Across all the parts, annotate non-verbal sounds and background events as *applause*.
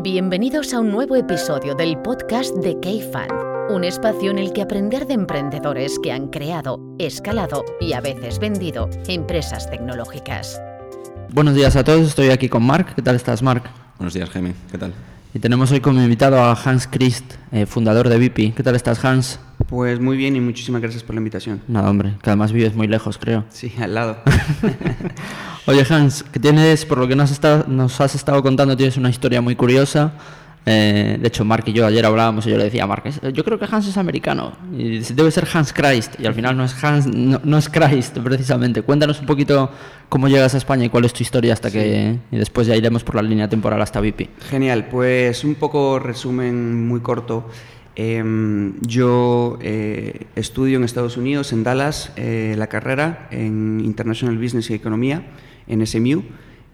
Bienvenidos a un nuevo episodio del podcast de K-Fund, un espacio en el que aprender de emprendedores que han creado, escalado y a veces vendido empresas tecnológicas. Buenos días a todos, estoy aquí con Mark. ¿Qué tal estás, Mark? Buenos días, Jaime. ¿Qué tal? Y tenemos hoy como invitado a Hans Christ, eh, fundador de VIP. ¿Qué tal estás, Hans? Pues muy bien y muchísimas gracias por la invitación. Nada, hombre, que además vives muy lejos, creo. Sí, al lado. *laughs* Oye, Hans, que tienes, por lo que nos, está- nos has estado contando, tienes una historia muy curiosa. Eh, de hecho, Mark y yo ayer hablábamos y yo le decía a Mark, "Es- yo creo que Hans es americano y debe ser Hans Christ. Y al final no es Hans, no, no es Christ, precisamente. Cuéntanos un poquito cómo llegas a España y cuál es tu historia hasta que... Y después ya iremos por la línea temporal hasta VIP. Genial, pues un poco resumen muy corto. Em, yo eh, estudio en Estados Unidos, en Dallas, eh, la carrera en International Business y Economía, en SMU.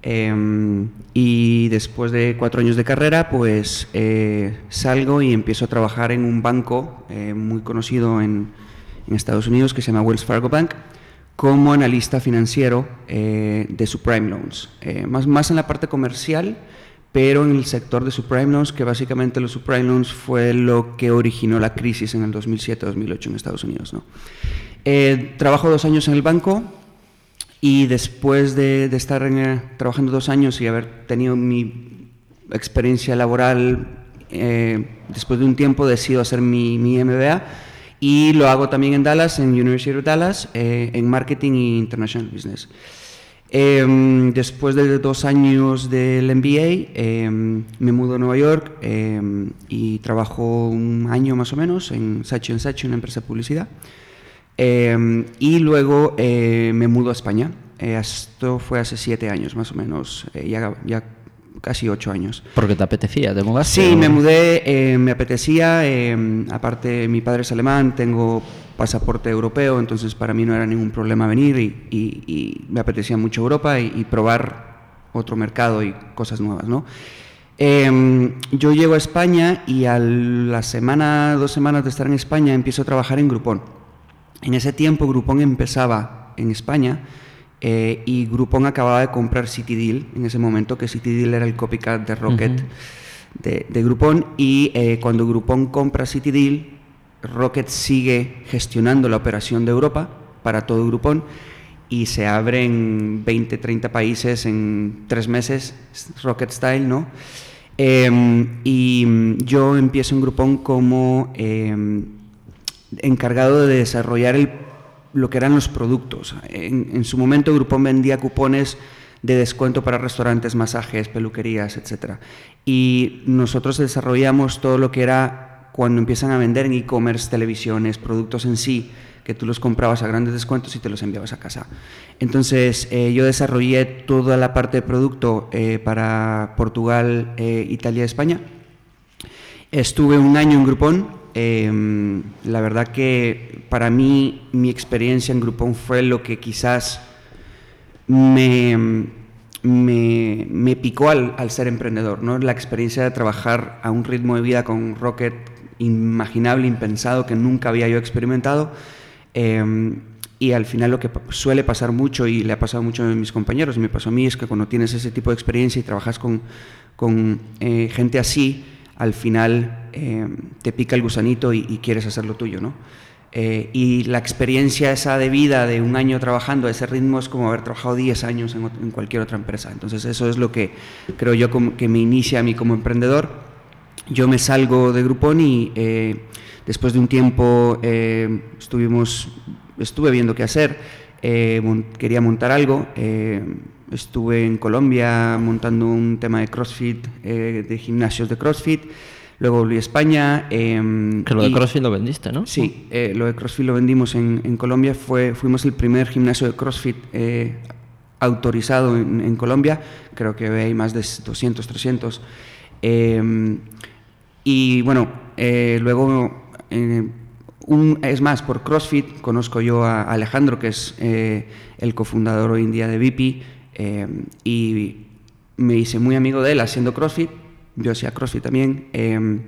Em, y después de cuatro años de carrera, pues eh, salgo y empiezo a trabajar en un banco eh, muy conocido en, en Estados Unidos que se llama Wells Fargo Bank como analista financiero eh, de subprime loans, Eh, más, más en la parte comercial, pero en el sector de subprime loans, que básicamente los subprime loans fue lo que originó la crisis en el 2007-2008 en Estados Unidos. ¿no? Eh, trabajo dos años en el banco y después de, de estar en, eh, trabajando dos años y haber tenido mi experiencia laboral, eh, después de un tiempo decido hacer mi, mi MBA y lo hago también en Dallas, en University of Dallas, eh, en Marketing e International Business. Em, después de dos años del MBA, em, me mudo a Nueva York em, y trabajo un año más o menos en Sachi Sachi, una empresa de publicidad. Em, y luego eh, me mudo a España. Eh, esto fue hace siete años más o menos, eh, ya, ya casi ocho años. Porque te apetecía, ¿te mudaste? Sí, o- me mudé, eh, me apetecía, eh, aparte mi padre es alemán, tengo pasaporte europeo, entonces para mí no era ningún problema venir y, y- y me apetecía mucho Europa y, y probar otro mercado y cosas nuevas, ¿no? Eh, yo llego a España y a la semana, dos semanas de estar en España empiezo a trabajar en Groupon. En ese tiempo Groupon empezaba en España eh, y Groupon acababa de comprar CityDeal en ese momento, que CityDeal era el copycat de Rocket de, de Groupon y eh, cuando Groupon compra CityDeal, Rocket sigue gestionando la operación de Europa para todo Groupon y se abre en 20, 30 países en tres meses, Rocket Style, ¿no? Em, y yo empiezo en Groupon como em, encargado de desarrollar el- lo que eran los productos. En, su momento Groupon vendía cupones de descuento para restaurantes, masajes, peluquerías, etc. Y nosotros desarrollamos todo lo que era cuando empiezan a vender en e-commerce, televisiones, productos en sí, que tú los comprabas a grandes descuentos y te los enviabas a casa. Entonces eh, yo desarrollé toda la parte de producto eh, para Portugal, eh, Italia, España. Estuve un año en Groupon. Eh, la verdad que para mí mi experiencia en Groupon fue lo que quizás me, me, me picó al, al ser emprendedor, ¿no? La experiencia de trabajar a un ritmo de vida con Rocket imaginable, impensado, que nunca había yo experimentado. eh, y al final lo que suele pasar mucho y le ha pasado mucho a mis compañeros y me pasó a mí es que cuando tienes ese tipo de experiencia y trabajas con, con eh, gente así, al final eh, te pica el gusanito y, quieres hacer lo tuyo, ¿no? Eh, y la experiencia esa de vida de un año trabajando a ese ritmo es como haber trabajado 10 años en, cualquier otra empresa. Entonces eso es lo que creo yo que me inicia a mí como emprendedor. Yo me salgo de Groupon y eh, después de un tiempo eh, estuvimos, estuve viendo qué hacer. quería montar algo. estuve en Colombia montando un tema de CrossFit, de gimnasios de CrossFit. Luego volví a España. em, Que lo de y- CrossFit lo vendiste, ¿no? Sí, eh, lo de CrossFit lo vendimos en, en Colombia. Fue, fuimos el primer gimnasio de CrossFit eh, autorizado en, en Colombia. Creo que hay más de 200, 300. Eh, y bueno, eh, luego, un- es más, por CrossFit conozco yo a Alejandro, que es el cofundador hoy en día de eh, y me hice muy amigo de él haciendo CrossFit. Yo hacía CrossFit también. eh,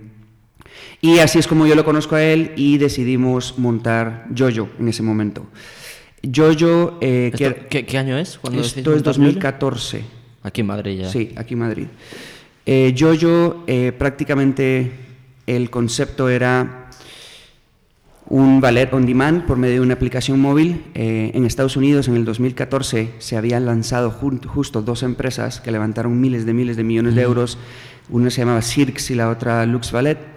y así es como yo lo conozco a él y decidimos montar Jojo en ese momento. Jojo, eh, que ¿Esto- ¿qué, qué año es? cuando esto es montar Yoyo? 2014. Aquí en Madrid ya. Sí, aquí en Madrid. Eh, Yoyo, eh, prácticamente el concepto era un valet on demand por medio de una aplicación móvil. Eh, en Estados Unidos en el 2014 se habían lanzado justo dos empresas que levantaron miles de miles de millones de euros. Una se llamaba Cirx y la otra Lux Valet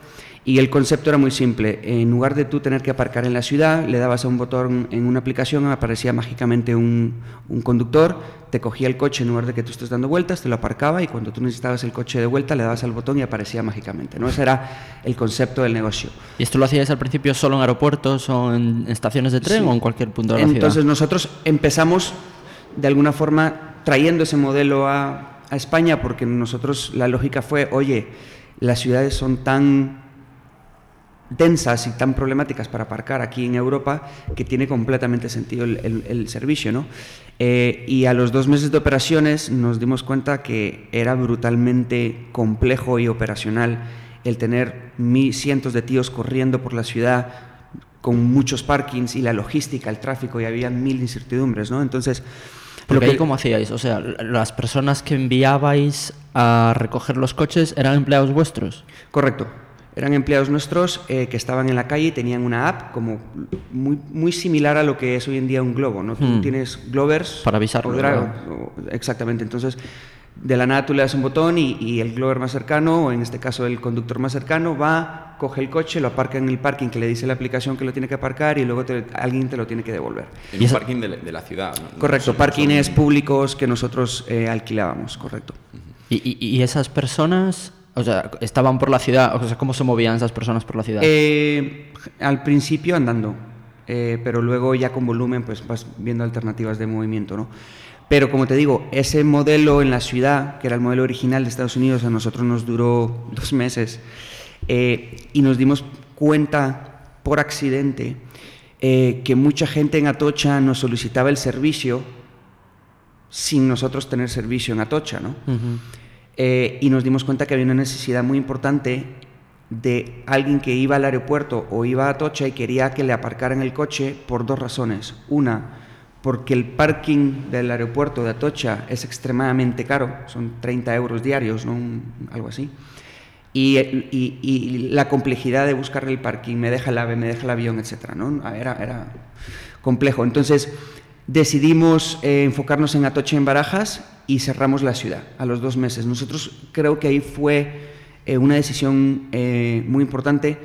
y el concepto era muy simple. En lugar de tú tener que aparcar en la ciudad, le dabas a un botón en una aplicación, aparecía mágicamente un, conductor, te cogía el coche en lugar de que tú estés dando vueltas, te lo aparcaba y cuando tú necesitabas el coche de vuelta, le dabas al botón y aparecía mágicamente. ¿no? Ese era el concepto del negocio. ¿Y esto lo hacías al principio solo en aeropuertos o en estaciones de tren o en cualquier punto de la Entonces, ciudad? Entonces nosotros empezamos de alguna forma trayendo ese modelo a, a España porque nosotros la lógica fue, oye, las ciudades son tan densas y tan problemáticas para aparcar aquí en Europa que tiene completamente sentido el, servicio. ¿no? Eh, y a los dos meses de operaciones nos dimos cuenta que era brutalmente complejo y operacional el tener cientos de tíos corriendo por la ciudad con muchos parkings y la logística, el tráfico y había mil incertidumbres. ¿no? Entonces, Porque ¿cómo hacíais? O sea, las personas que enviabais a recoger los coches eran empleados vuestros. Correcto. Eran empleados nuestros eh, que estaban en la calle y tenían una app como muy, muy similar a lo que es hoy en día un globo, ¿no? Tú hmm. tienes Glovers... Para avisar. Exactamente, entonces de la nada tú le das un botón y, el Glover más cercano, o en este caso el conductor más cercano, va, coge el coche, lo aparca en el parking que le dice la aplicación que lo tiene que aparcar y luego alguien te lo tiene que devolver. En un parking de, la ciudad. Correcto, parkings públicos que nosotros eh, alquilábamos, correcto. ¿Y, y esas personas o sea, estaban por la ciudad, o sea, ¿cómo se movían esas personas por la ciudad? Eh, al principio andando, eh, pero luego ya con volumen pues vas viendo alternativas de movimiento, ¿no? Pero como te digo, ese modelo en la ciudad, que era el modelo original de Estados Unidos, a nosotros nos duró *laughs* dos meses eh, y nos dimos cuenta por accidente que mucha gente en Atocha nos solicitaba el servicio sin nosotros tener servicio en Atocha, ¿no? Eh, y nos dimos cuenta que había una necesidad muy importante de alguien que iba al aeropuerto o iba a Atocha y quería que le aparcaran el coche por dos razones. Una, porque el parking del aeropuerto de Atocha es extremadamente caro, son 30 euros diarios, ¿no? algo así. Y, y, la complejidad de buscar el parking, me deja el ave, me deja el avión, etc. ¿no? Era, era complejo. Entonces decidimos eh, enfocarnos en Atocha en Barajas y cerramos la ciudad a los dos meses. Nosotros creo que ahí fue eh, una decisión eh, muy importante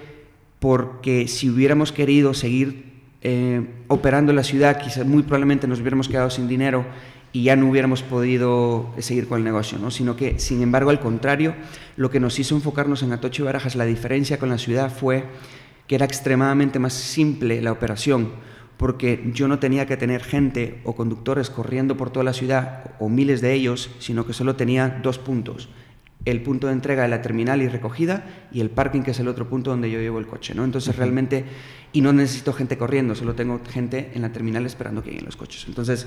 porque si hubiéramos querido seguir eh, operando la ciudad, quizás muy probablemente nos hubiéramos quedado sin dinero y ya no hubiéramos podido seguir con el negocio, ¿no? sino que, sin embargo, al contrario, lo que nos hizo enfocarnos en Atocho y Barajas, la diferencia con la ciudad fue que era extremadamente más simple la operación porque yo no tenía que tener gente o conductores corriendo por toda la ciudad o miles de ellos, sino que solo tenía dos puntos. El punto de entrega de la terminal y recogida y el parking, que es el otro punto donde yo llevo el coche. ¿no? Entonces realmente, y no necesito gente corriendo, solo tengo gente en la terminal esperando que lleguen los coches. Entonces,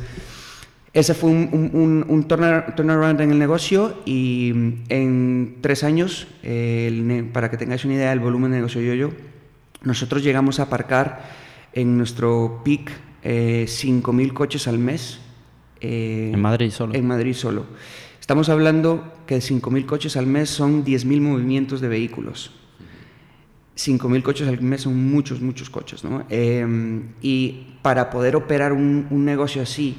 ese fue un, un, turnaround en el negocio y en tres años, para que tengáis una idea del volumen de negocio yo-yo, nosotros llegamos a aparcar en nuestro peak eh, 5.000 coches al mes. Eh, en Madrid solo. En Madrid solo. Estamos hablando que 5.000 coches al mes son 10.000 movimientos de vehículos. 5.000 coches al mes son muchos, muchos coches. ¿no? Em, y para poder operar un, un negocio así,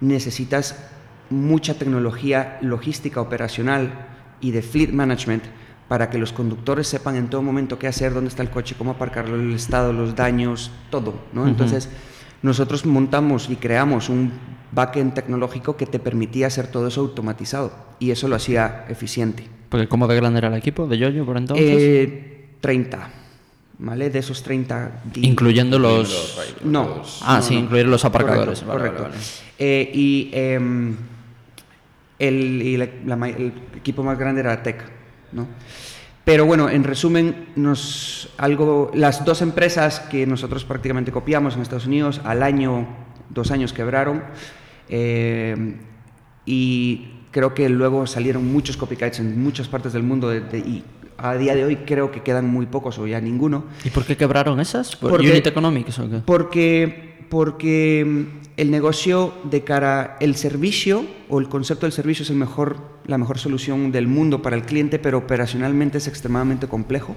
necesitas mucha tecnología logística operacional y de fleet management para que los conductores sepan en todo momento qué hacer, dónde está el coche, cómo aparcarlo, el estado, los daños, todo, ¿no? Entonces, nosotros montamos y creamos un backend tecnológico que te permitía hacer todo eso automatizado y eso lo hacía eficiente. Porque ¿cómo de grande era el equipo de Yoyo por entonces? Eh, 30. ¿Vale? De esos 30... Incluyendo los... no. Ah, sí, incluir los aparcadores. Correcto. Eh, y em, el, el, equipo más grande era Tech ¿no? Pero bueno, en resumen, nos, algo, las dos empresas que nosotros prácticamente copiamos en Estados Unidos, al año, dos años quebraron, eh, y creo que luego salieron muchos copycats en muchas partes del mundo y a día de hoy creo que quedan muy pocos o ya ninguno. ¿Y por qué quebraron esas? ¿Por porque, Unit Economics o qué? Porque porque mm, el negocio de cara el servicio o el concepto del servicio es el mejor, la mejor solución del mundo para el cliente, pero operacionalmente es extremadamente complejo.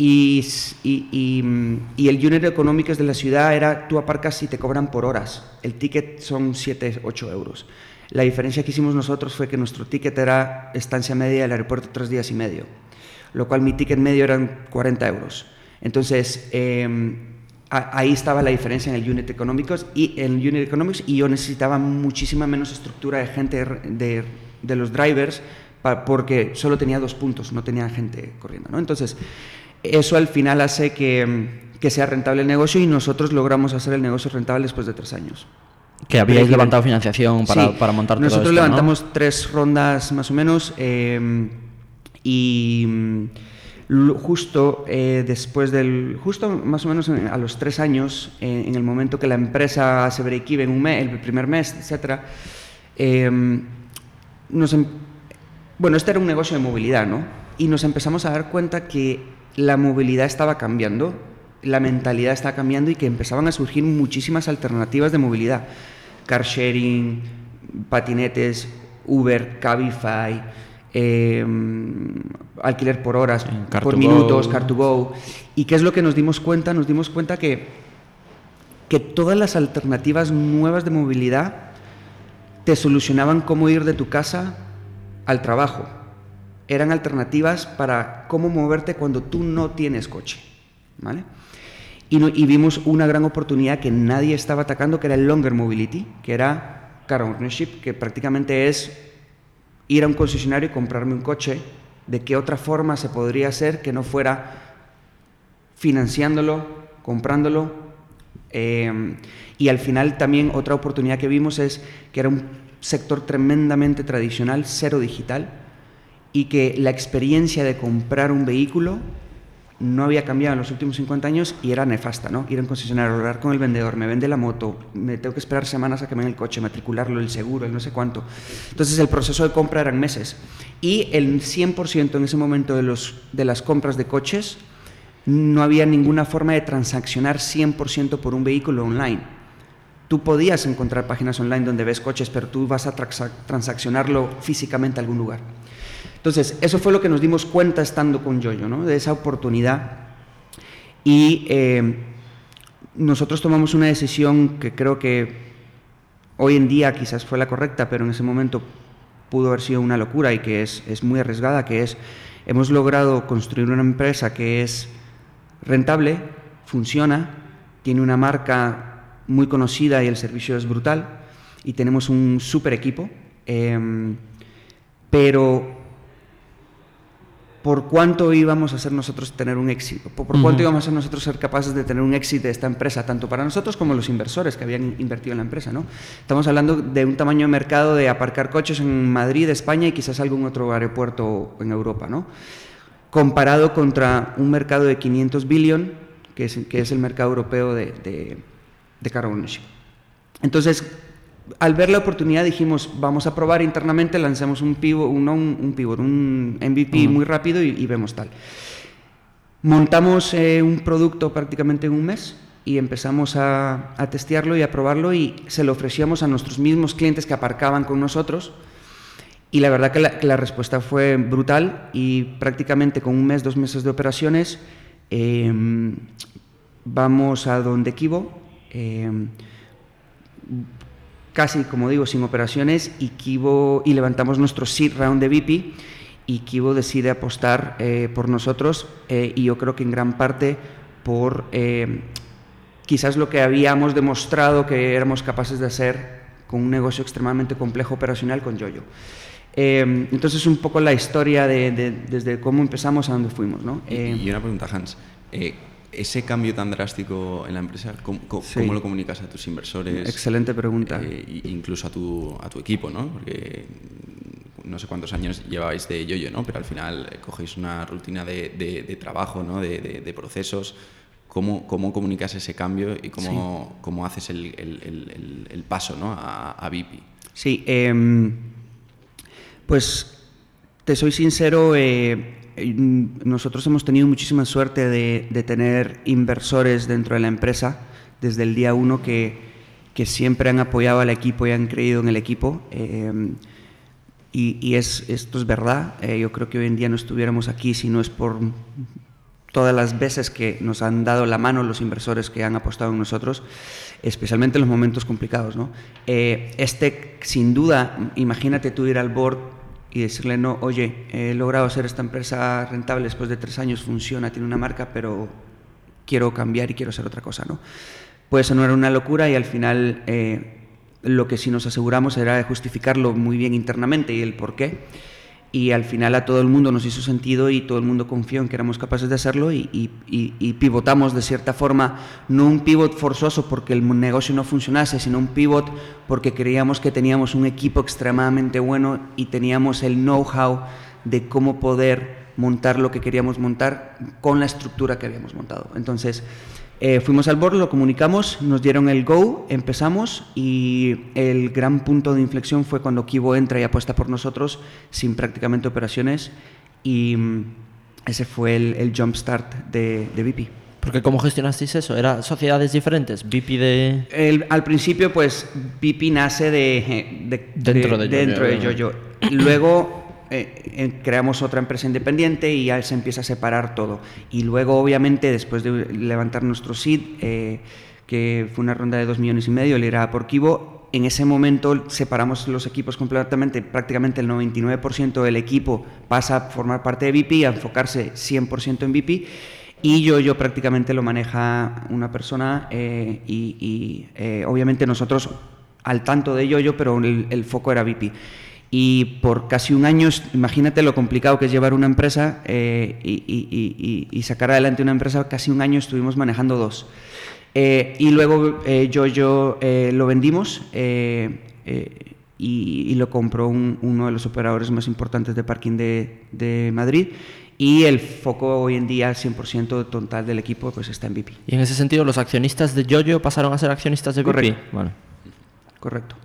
Y, y, mm, y, el unit económico de la ciudad era tú aparcas y te cobran por horas. El ticket son 7, 8 euros. La diferencia que hicimos nosotros fue que nuestro ticket era estancia media del aeropuerto tres días y medio, lo cual mi ticket medio eran 40 euros. Entonces, ahí estaba la diferencia en el unit económicos y en unit economics y yo necesitaba muchísima menos estructura de gente de, de los drivers porque solo tenía dos puntos, no tenía gente corriendo. ¿no? Entonces, eso al final hace que, que, sea rentable el negocio y nosotros logramos hacer el negocio rentable después de tres años. Que habíais levantado financiación para, para montar Nosotros todo esto, levantamos tres rondas más o menos eh, y justo eh, después del, justo más o menos a los tres años, eh, en el momento que la empresa hace break-even, un mes, el primer mes, etc., em, nos, em, bueno, este era un negocio de movilidad, ¿no? Y nos empezamos a dar cuenta que la movilidad estaba cambiando, la mentalidad estaba cambiando y que empezaban a surgir muchísimas alternativas de movilidad. Car sharing, patinetes, Uber, Cabify, eh, alquiler por horas, por minutos, Car2Go. ¿Y qué es lo que nos dimos cuenta? Nos dimos cuenta que, que todas las alternativas nuevas de movilidad te solucionaban cómo ir de tu casa al trabajo. Eran alternativas para cómo moverte cuando tú no tienes coche. ¿vale? Y, y, vimos una gran oportunidad que nadie estaba atacando, que era el longer mobility, que era car ownership, que prácticamente es ir a un concesionario y comprarme un coche, ¿de qué otra forma se podría hacer que no fuera financiándolo, comprándolo? Eh, y al final también otra oportunidad que vimos es que era un sector tremendamente tradicional, cero digital, y que la experiencia de comprar un vehículo no había cambiado en los últimos 50 años y era nefasta, ¿no? Ir a un concesionario, hablar con el vendedor, me vende la moto, me tengo que esperar semanas a que me den el coche, matricularlo, el seguro, el no sé cuánto. Entonces el proceso de compra eran meses. Y el 100% en ese momento de, los, de las compras de coches, no había ninguna forma de transaccionar 100% por un vehículo online. Tú podías encontrar páginas online donde ves coches, pero tú vas a transaccionarlo físicamente a algún lugar. Entonces, eso fue lo que nos dimos cuenta estando con Yoyo, ¿no? de esa oportunidad. Y eh, nosotros tomamos una decisión que creo que hoy en día quizás fue la correcta, pero en ese momento pudo haber sido una locura y que es, es muy arriesgada, que es, hemos logrado construir una empresa que es rentable, funciona, tiene una marca muy conocida y el servicio es brutal y tenemos un super equipo, eh, pero por cuánto íbamos a ser nosotros tener un éxito, por, cuánto íbamos a ser nosotros ser capaces de tener un éxito de esta empresa, tanto para nosotros como los inversores que habían invertido en la empresa. ¿no? Estamos hablando de un tamaño de mercado de aparcar coches en Madrid, España y quizás algún otro aeropuerto en Europa, ¿no? comparado contra un mercado de 500 billion, que es, que es el mercado europeo de, de, de car Entonces, al ver la oportunidad dijimos, vamos a probar internamente, lancemos un pivot, un, un, pivot, un MVP muy rápido y, vemos tal. Montamos eh, un producto prácticamente en un mes y empezamos a, testearlo y a probarlo y se lo ofrecíamos a nuestros mismos clientes que aparcaban con nosotros. Y la verdad que la, respuesta fue brutal y prácticamente con un mes, dos meses de operaciones, em, vamos a donde Kibo. Em, casi, como digo, sin operaciones y Kibo, y levantamos nuestro seed round de VP y Kibo decide apostar eh, por nosotros eh, y yo creo que en gran parte por eh, quizás lo que habíamos demostrado que éramos capaces de hacer con un negocio extremadamente complejo operacional con Yoyo. entonces un poco la historia de, desde cómo empezamos a dónde fuimos. ¿no? y una pregunta, Hans ese cambio tan drástico en la empresa, ¿cómo, lo comunicas a tus inversores? Excelente pregunta. Eh, incluso a tu, a tu equipo, ¿no? Porque no sé cuántos años lleváis de yoyo, ¿no? Pero al final eh, cogéis una rutina de, de, trabajo, ¿no? De, de procesos. ¿Cómo, ¿Cómo, comunicas ese cambio y cómo, cómo haces el, el, el, paso ¿no? a, a VIP? Sí, em, pues te soy sincero, eh, nosotros hemos tenido muchísima suerte de, tener inversores dentro de la empresa desde el día uno que, que siempre han apoyado al equipo y han creído en el equipo. Eh, y, y es, esto es verdad. Eh, yo creo que hoy en día no estuviéramos aquí si no es por todas las veces que nos han dado la mano los inversores que han apostado en nosotros, especialmente en los momentos complicados. ¿no? Eh, este, sin duda, imagínate tú ir al board y decirle, no, oye, he logrado hacer esta empresa rentable después de tres años, funciona, tiene una marca, pero quiero cambiar y quiero hacer otra cosa. ¿no? Eso no era una locura y al final eh, lo que sí nos aseguramos era justificarlo muy bien internamente y el por qué y al final a todo el mundo nos hizo sentido y todo el mundo confió en que éramos capaces de hacerlo y, pivotamos de cierta forma, no un pivot forzoso porque el negocio no funcionase, sino un pivot porque creíamos que teníamos un equipo extremadamente bueno y teníamos el know-how de cómo poder montar lo que queríamos montar con la estructura que habíamos montado. Entonces, eh, fuimos al board, lo comunicamos, nos dieron el go, empezamos y el gran punto de inflexión fue cuando Kibo entra y apuesta por nosotros sin prácticamente operaciones y mm, ese fue el, el jump start de, de BP. Porque ¿cómo gestionasteis eso? ¿Eran sociedades diferentes? ¿BP de...? El, al principio, pues, BP nace de... de dentro de, de, dentro Yoyo. de Yoyo. Luego eh, creamos otra empresa independiente y ya se empieza a separar todo. Y luego, obviamente, después de levantar nuestro seed, eh, que fue una ronda de dos millones y medio, liderada por Kibo, en ese momento separamos los equipos completamente, prácticamente el 99% del equipo pasa a formar parte de VIP, a enfocarse 100% en VIP, y yo, prácticamente lo maneja una persona eh, y, eh, obviamente nosotros al tanto de yo, pero el, el foco era VIP y por casi un año, imagínate lo complicado que es llevar una empresa eh, y, y, y, y, sacar adelante una empresa, casi un año estuvimos manejando dos. Eh, y luego eh, yo, yo lo vendimos y, lo compró un, uno de los operadores más importantes de parking de, de Madrid y el foco hoy en día, 100% total del equipo, pues está en VIP. Y en ese sentido, ¿los accionistas de Yoyo pasaron a ser accionistas de? Correcto. Bueno. Correcto.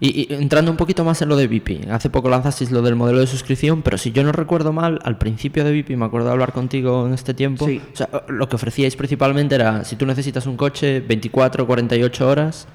Y, y, entrando un poquito más en lo de VIP, hace poco lanzasteis lo del modelo de suscripción, pero si yo no recuerdo mal, al principio de VIP, me acuerdo de hablar contigo en este tiempo, sí. o sea, lo que ofrecíais principalmente era, si tú necesitas un coche, 24, 48 horas,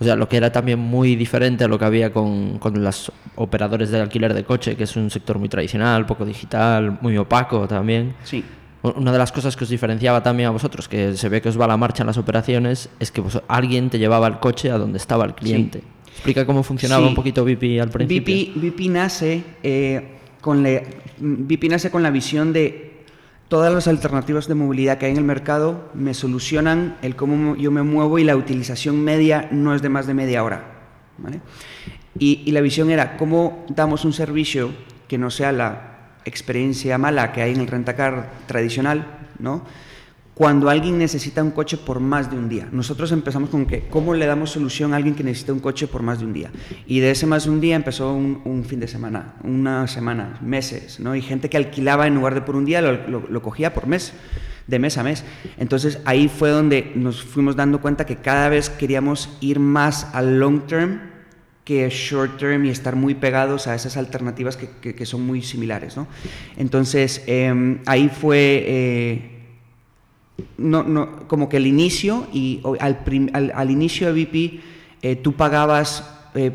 o sea, lo que era también muy diferente a lo que había con, con los operadores de alquiler de coche, que es un sector muy tradicional, poco digital, muy opaco también. Sí. Una de las cosas que os diferenciaba también a vosotros, que se ve que os va la marcha en las operaciones, es que vos, alguien te llevaba el coche a donde estaba el cliente. Sí. Explica cómo funcionaba sí. un poquito VIP al principio. VIP, VIP nace, eh, con la, VIP nace con la visión de todas las alternativas de movilidad que hay en el mercado me solucionan el cómo yo me muevo y la utilización media no es de más de media hora. ¿vale? Y, y la visión era cómo damos un servicio que no sea la experiencia mala que hay en el rentacar tradicional, ¿no? Cuando alguien necesita un coche por más de un día. Nosotros empezamos con que, ¿cómo le damos solución a alguien que necesita un coche por más de un día? Y de ese más de un día empezó un, un fin de semana, una semana, meses, ¿no? Y gente que alquilaba en lugar de por un día, lo, lo, lo cogía por mes de mes a mes. Entonces ahí fue donde nos fuimos dando cuenta que cada vez queríamos ir más al long term que short term y estar muy pegados a esas alternativas que, que, que son muy similares. ¿no? Entonces eh, ahí fue... Eh, no, no, como que el inicio y al, al, inicio de VIP eh, tú pagabas eh,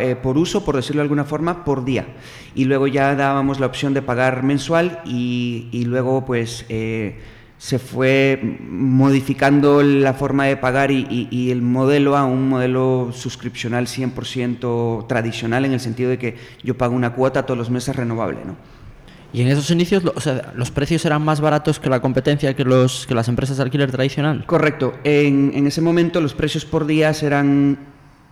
eh, por uso, por decirlo de alguna forma, por día. Y luego ya dábamos la opción de pagar mensual y, y luego pues eh, se fue modificando la forma de pagar y, y, y, el modelo a un modelo suscripcional 100% tradicional en el sentido de que yo pago una cuota todos los meses renovable. ¿no? Y en esos inicios, los precios eran más baratos que la competencia, que, los, que las empresas de alquiler tradicional. Correcto. En, en ese momento los precios por días eran,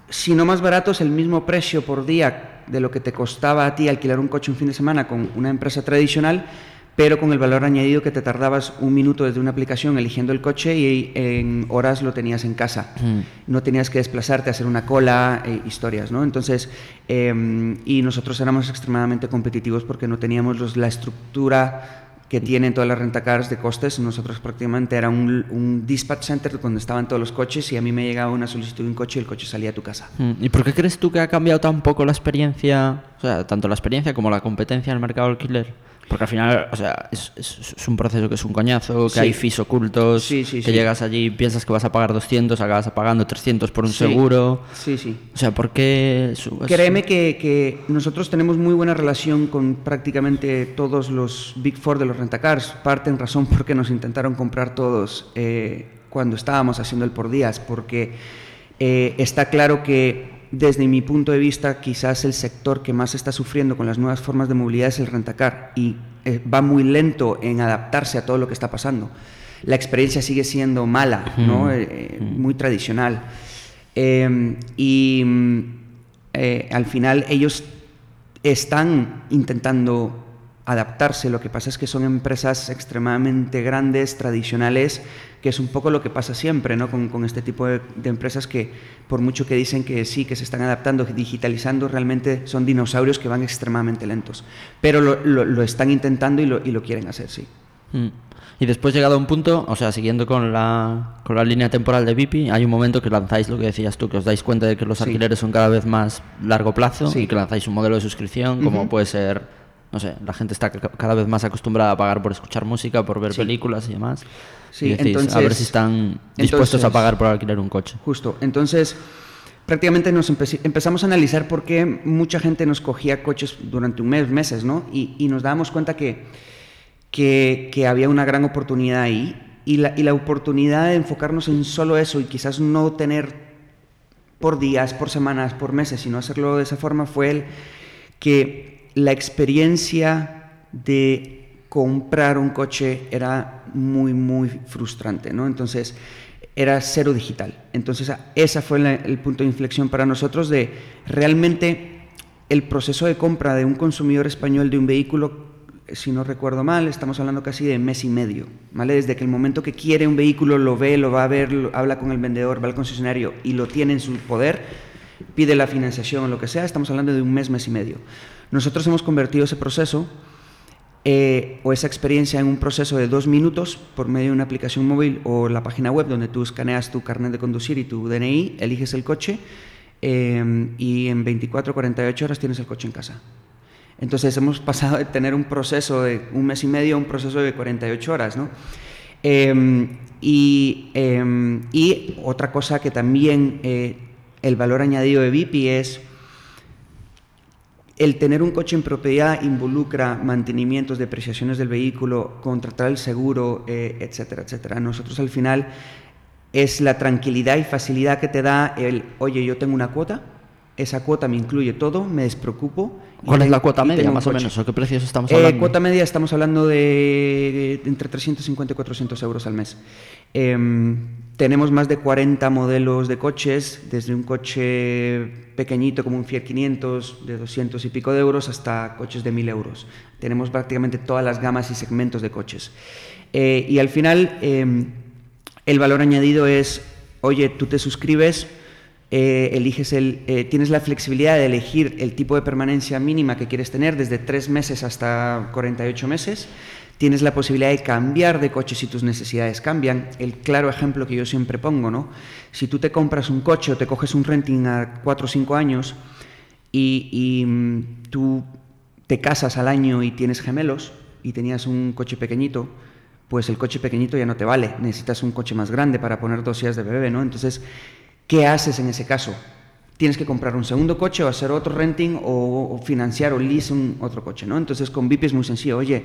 si no más baratos, el mismo precio por día de lo que te costaba a ti alquilar un coche un fin de semana con una empresa tradicional, pero con el valor añadido que te tardabas un minuto desde una aplicación eligiendo el coche y en horas lo tenías en casa. Mm. No tenías que desplazarte, hacer una cola, eh, historias, ¿no? Entonces, eh, y nosotros éramos extremadamente competitivos porque no teníamos los, la estructura que tienen todas las rentacars de costes. Nosotros prácticamente era un, un, dispatch center donde estaban todos los coches y a mí me llegaba una solicitud de un coche y el coche salía a tu casa. ¿Y por qué crees tú que ha cambiado tan poco la experiencia, o sea, tanto la experiencia como la competencia en el mercado alquiler? Porque al final, o sea, es, es- es un proceso que es un coñazo, que Sí. hay fees ocultos, Sí, sí, que llegas allí, piensas que vas a pagar 200, acabas pagando 300 por un seguro. Sí, sí. O sea, ¿por qué? es- Créeme que, que nosotros tenemos muy buena relación con prácticamente todos los Big Four de los rentacars. Parte en razón porque nos intentaron comprar todos eh, cuando estábamos haciendo el por días, porque eh, está claro que desde mi punto de vista quizás el sector que más está sufriendo con las nuevas formas de movilidad es el rentacar y eh, va muy lento en adaptarse a todo lo que está pasando. La experiencia sigue siendo mala, ¿no? Eh, eh, muy tradicional. Eh, y mm, eh, al final ellos están intentando adaptarse, lo que pasa es que son empresas extremadamente grandes, tradicionales, que es un poco lo que pasa siempre ¿no? con, con este tipo de, de empresas que por mucho que dicen que sí, que se están adaptando, digitalizando, realmente son dinosaurios que van extremadamente lentos. Pero lo, lo- lo están intentando y lo, y lo quieren hacer, sí. Mm. Y después llegado a un punto, o sea, siguiendo con la, con la línea temporal de Bipi, hay un momento que lanzáis lo que decías tú, que os dais cuenta de que los Sí. alquileres son cada vez más largo plazo Sí. y que lanzáis un modelo de suscripción, como puede ser, no sé, la gente está ca- cada vez más acostumbrada a pagar por escuchar música, por ver Sí. películas y demás. Sí, y decís, a ver si están dispuestos a pagar por alquilar un coche. Justo. Entonces, prácticamente nos empezamos a analizar por qué mucha gente nos cogía coches durante un mes, meses, ¿no? Y, y nos dábamos cuenta que, que, que había una gran oportunidad ahí. Y la, y la oportunidad de enfocarnos en solo eso y quizás no tener por días, por semanas, por meses, sino hacerlo de esa forma fue el que la experiencia de comprar un coche era muy, muy frustrante, ¿no? Entonces, era cero digital. Entonces, esa fue el punto de inflexión para nosotros de realmente el proceso de compra de un consumidor español de un vehículo, si no recuerdo mal, estamos hablando casi de mes y medio, ¿vale? Desde que el momento que quiere un vehículo lo ve, lo va a ver, lo- habla con el vendedor, va al concesionario y lo tiene en su poder, pide la financiación o lo que sea, estamos hablando de un mes, mes y medio. Nosotros hemos convertido ese proceso eh, o esa experiencia en un proceso de dos minutos por medio de una aplicación móvil o la página web donde tú escaneas tu carnet de conducir y tu DNI, eliges el coche eh, y en 24 48 horas tienes el coche en casa. Entonces hemos pasado de tener un proceso de un mes y medio a un proceso de 48 horas, ¿no? Eh, y, eh, y otra cosa que también eh, el valor añadido de Bipi es el tener un coche en propiedad involucra mantenimientos, depreciaciones del vehículo, contratar el seguro, eh, etcétera, etcétera. Nosotros al final es la tranquilidad y facilidad que te da el, oye, yo tengo una cuota, esa cuota me incluye todo, me despreocupo. ¿Cuál es la cuota media, más o menos? ¿O qué precios estamos Eh, hablando? cuota media estamos hablando de, de entre 350 y 400 euros al mes. Em, tenemos más de 40 modelos de coches, desde un coche pequeñito como un Fiat 500 de 200 y pico de euros hasta coches de 1000 euros. Tenemos prácticamente todas las gamas y segmentos de coches. Eh, y al final, em, el valor añadido es, oye, tú te suscribes, eh, eliges el, eh, tienes la flexibilidad de elegir el tipo de permanencia mínima que quieres tener, desde 3 meses hasta 48 meses. Tienes la posibilidad de cambiar de coche si tus necesidades cambian. El claro ejemplo que yo siempre pongo, ¿no? Si tú te compras un coche o te coges un renting a 4 o 5 años y, mm, tú te casas al año y tienes gemelos y tenías un coche pequeñito, pues el coche pequeñito ya no te vale, necesitas un coche más grande para poner dos sillas de bebé, ¿no? Entonces, ¿qué haces en ese caso? Tienes que comprar un segundo coche o hacer otro renting o, financiar o lease un otro coche, ¿no? Entonces con VIP es muy sencillo, oye,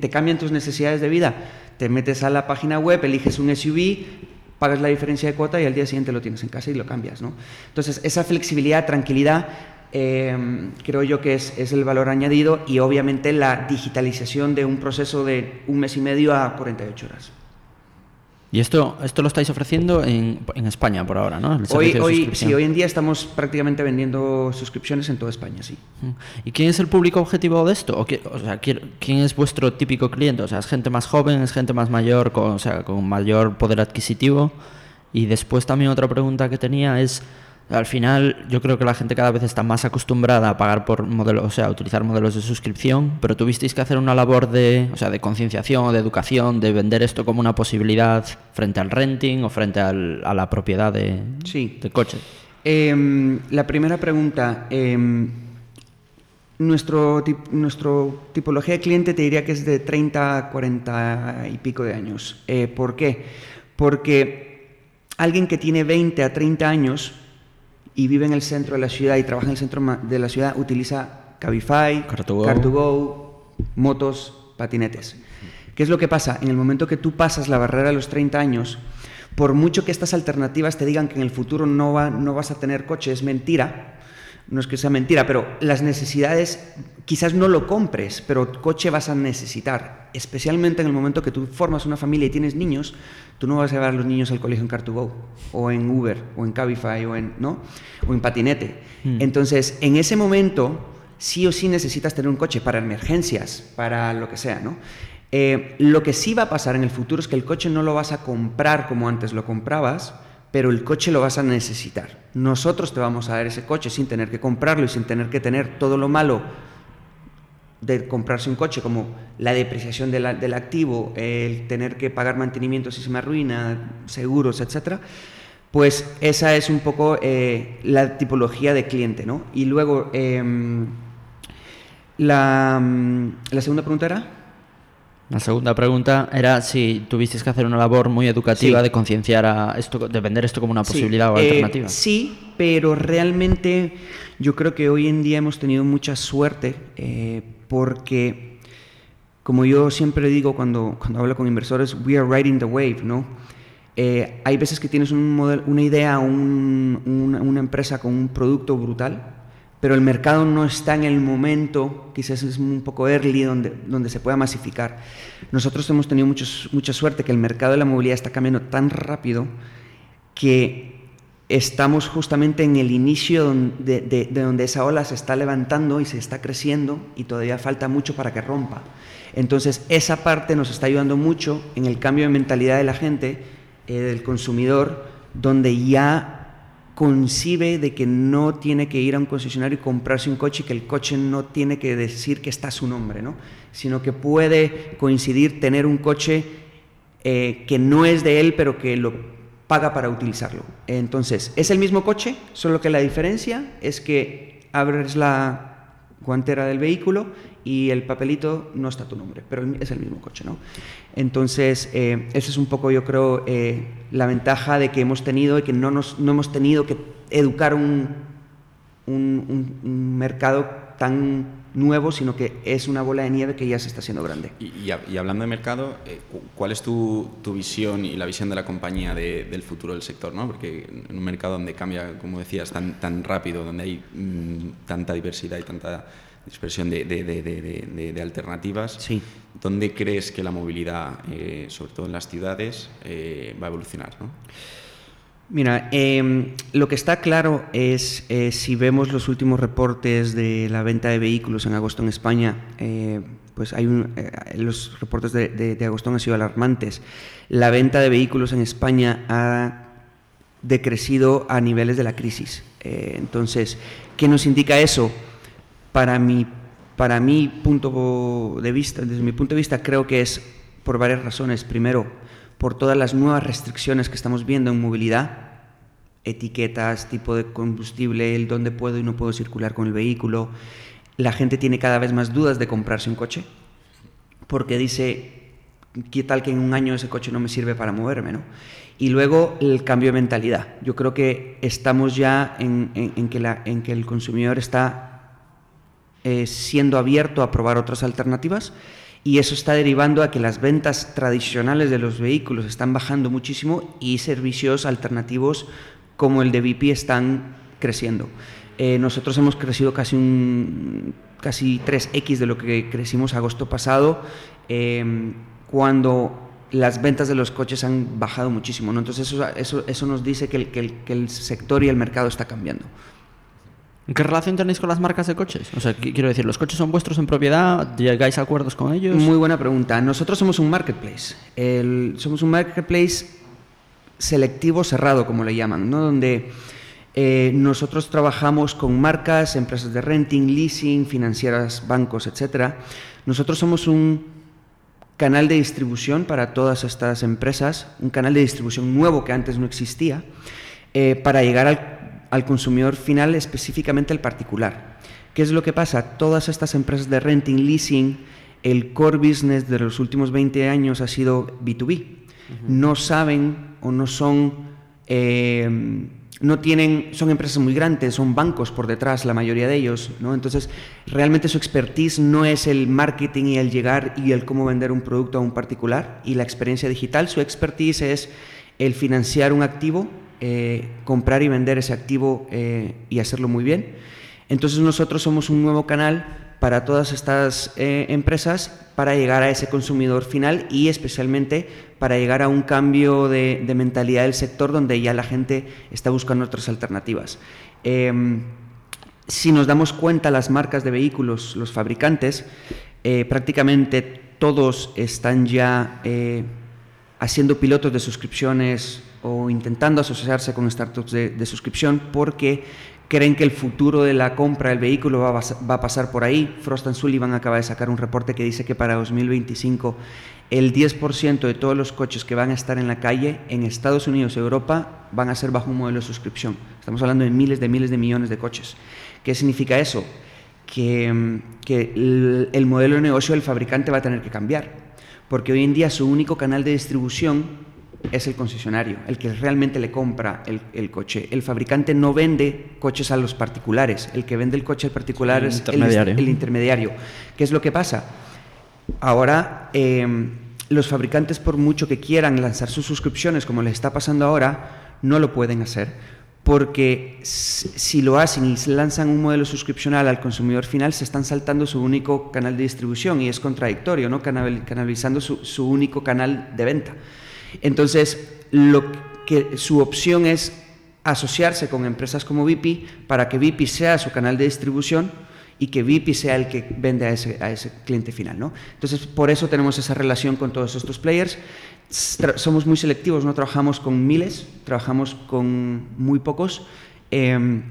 te cambian tus necesidades de vida, te metes a la página web, eliges un SUV, pagas la diferencia de cuota y al día siguiente lo tienes en casa y lo cambias, ¿no? Entonces esa flexibilidad, tranquilidad, eh, creo yo que es, es el valor añadido y obviamente la digitalización de un proceso de un mes y medio a 48 horas. Y esto, esto lo estáis ofreciendo en, en España por ahora, ¿no? El Hoy, de hoy, sí, hoy en día estamos prácticamente vendiendo suscripciones en toda España, sí. Mm. ¿Y quién es el público objetivo de esto? ¿O, qué- o sea, ¿quién, quién es vuestro típico cliente? O sea, ¿es gente más joven, es gente más mayor, con, o sea, con mayor poder adquisitivo? Y después también otra pregunta que tenía es, al final yo creo que la gente cada vez está más acostumbrada a pagar por modelos, o sea, a utilizar modelos de suscripción, pero tuvisteis que hacer una labor de, o sea, de concienciación o de educación, de vender esto como una posibilidad frente al renting o frente al- a la propiedad de, Sí. de coches. Em, la primera pregunta. em, Nuestro, nuestro tipología de cliente te diría que es de 30 a 40 y pico de años. Eh, ¿Por qué? Porque alguien que tiene 20 a 30 años y vive en el centro de la ciudad y trabaja en el centro de la ciudad utiliza Cabify, Car2Go, motos, patinetes. ¿Qué es lo que pasa? En el momento que tú pasas la barrera de los 30 años, por mucho que estas alternativas te digan que en el futuro no, va, no vas a tener coche, es mentira, no es que sea mentira, pero las necesidades, quizás no lo compres, pero coche vas a necesitar, especialmente en el momento que tú formas una familia y tienes niños, tú no vas a llevar a los niños al colegio en Car2Go, o en Uber, o en Cabify, o en, ¿no? o en patinete. Hmm. Entonces, en ese momento, sí o sí necesitas tener un coche para emergencias, para lo que sea, ¿no? Eh, lo que sí va a pasar en el futuro es que el coche no lo vas a comprar como antes lo comprabas, pero el coche lo vas a necesitar. Nosotros te vamos a dar ese coche sin tener que comprarlo y sin tener que tener todo lo malo de comprarse un coche, como la depreciación del activo, el tener que pagar mantenimiento si se me arruina, seguros, etcétera, pues esa es un poco eh, la tipología de cliente, ¿no? Y luego, em, la, mm, la segunda pregunta era... La segunda pregunta era si tuviste que hacer una labor muy educativa de concienciar a esto, de vender esto como una posibilidad o eh, alternativa. Sí, pero realmente yo creo que hoy en día hemos tenido mucha suerte eh, porque, como yo siempre digo cuando, cuando hablo con inversores, we are riding the wave, ¿no? Eh, hay veces que tienes un una idea, un, una empresa con un producto brutal pero el mercado no está en el momento, quizás es un poco early, donde, donde se pueda masificar. Nosotros hemos tenido mucha suerte que el mercado de la movilidad está cambiando tan rápido que estamos justamente en el inicio de, de, donde esa ola se está levantando y se está creciendo y todavía falta mucho para que rompa. Entonces, esa parte nos está ayudando mucho en el cambio de mentalidad de la gente, eh, del consumidor, donde ya concibe de que no tiene que ir a un concesionario y comprarse un coche y que el coche no tiene que decir que está su nombre, ¿no? sino que puede coincidir tener un coche eh, que no es de él, pero que lo paga para utilizarlo. Entonces, es el mismo coche, solo que la diferencia es que abres la guantera del vehículo y el papelito no está tu nombre, pero es el mismo coche, ¿no? Entonces, eh, esa es un poco, yo creo, eh, la ventaja de que hemos tenido y que no, nos, no hemos tenido que educar un, un, mercado tan nuevo, sino que es una bola de nieve que ya se está haciendo grande. Y, hablando de mercado, eh, ¿cuál es tu, tu, visión y la visión de la compañía del futuro del sector? ¿no? Porque en un mercado donde cambia, como decías, tan, tan rápido, donde hay mm, tanta diversidad y tanta expresión de, de, alternativas. Sí. ¿Dónde crees que la movilidad, eh, sobre todo en las ciudades, eh, va a evolucionar? ¿no? Mira, em, lo que está claro es, eh, si vemos los últimos reportes de la venta de vehículos en agosto en España, pues hay los reportes de, de, agosto han sido alarmantes. La venta de vehículos en España ha decrecido a niveles de la crisis. entonces, ¿qué nos indica eso? Para mi, para mi punto de vista, desde mi punto de vista, creo que es por varias razones. Primero, por todas las nuevas restricciones que estamos viendo en movilidad, etiquetas, tipo de combustible, el dónde puedo y no puedo circular con el vehículo. La gente tiene cada vez más dudas de comprarse un coche, porque dice, ¿qué tal que en un año ese coche no me sirve para moverme? ¿no? Y luego el cambio de mentalidad. Yo creo que estamos ya en, que, la, en que el consumidor está eh, siendo abierto a probar otras alternativas y eso está derivando a que las ventas tradicionales de los vehículos están bajando muchísimo y servicios alternativos como el de VIP están creciendo. Eh, nosotros hemos crecido casi un casi 3x de lo que crecimos agosto pasado, em, cuando las ventas de los coches han bajado muchísimo. Entonces eso, eso, eso nos dice que el, que, el, que el sector y el mercado está cambiando. ¿Qué relación tenéis con las marcas de coches? O sea, quiero decir, ¿los coches son vuestros en propiedad? ¿Llegáis a acuerdos con ellos? Muy buena pregunta. Nosotros somos un marketplace. somos un marketplace selectivo cerrado, como le llaman, ¿no? donde eh, nosotros trabajamos con marcas, empresas de renting, leasing, financieras, bancos, etc. Nosotros somos un canal de distribución para todas estas empresas, un canal de distribución nuevo que antes no existía, eh, para llegar al al consumidor final, específicamente al particular. ¿Qué es lo que pasa? Todas estas empresas de renting, leasing, el core business de los últimos 20 años ha sido B2B. No saben o no son, eh, no tienen, son empresas muy grandes, son bancos por detrás, la mayoría de ellos, ¿no? Entonces, realmente su expertise no es el marketing y el llegar y el cómo vender un producto a un particular y la experiencia digital, su expertise es el financiar un activo, eh, comprar y vender ese activo eh, y hacerlo muy bien entonces nosotros somos un nuevo canal para todas estas eh, empresas para llegar a ese consumidor final y especialmente para llegar a un cambio de, mentalidad del sector donde ya la gente está buscando otras alternativas. Em, si nos damos cuenta, las marcas de vehículos, los fabricantes, prácticamente todos están ya haciendo pilotos de suscripciones o intentando asociarse con startups de, de suscripción porque creen que el futuro de la compra del vehículo va a, pasar por ahí. Frost Sullivan acaba de sacar un reporte que dice que para 2025 el 10% de todos los coches que van a estar en la calle en Estados Unidos y Europa van a ser bajo un modelo de suscripción. Estamos hablando de miles de miles de millones de coches. ¿Qué significa eso? Que, el, el modelo de negocio del fabricante va a tener que cambiar, porque hoy en día su único canal de distribución es el concesionario, el que realmente le compra el, coche. El fabricante no vende coches a los particulares, el que vende el coche al particular es El, intermediario. ¿Qué es lo que pasa? Ahora, em, los fabricantes, por mucho que quieran lanzar sus suscripciones, como les está pasando ahora, no lo pueden hacer, porque si lo hacen y lanzan un modelo suscripcional al consumidor final, se están saltando su único canal de distribución y es contradictorio, ¿no? canalizando su único canal de venta. Entonces, lo que su opción es asociarse con empresas como VIP para que VIP sea su canal de distribución y que VIP sea el que vende a ese, cliente final. ¿no? Entonces, por eso tenemos esa relación con todos estos players. Somos muy selectivos, no trabajamos con miles, trabajamos con muy pocos. Em,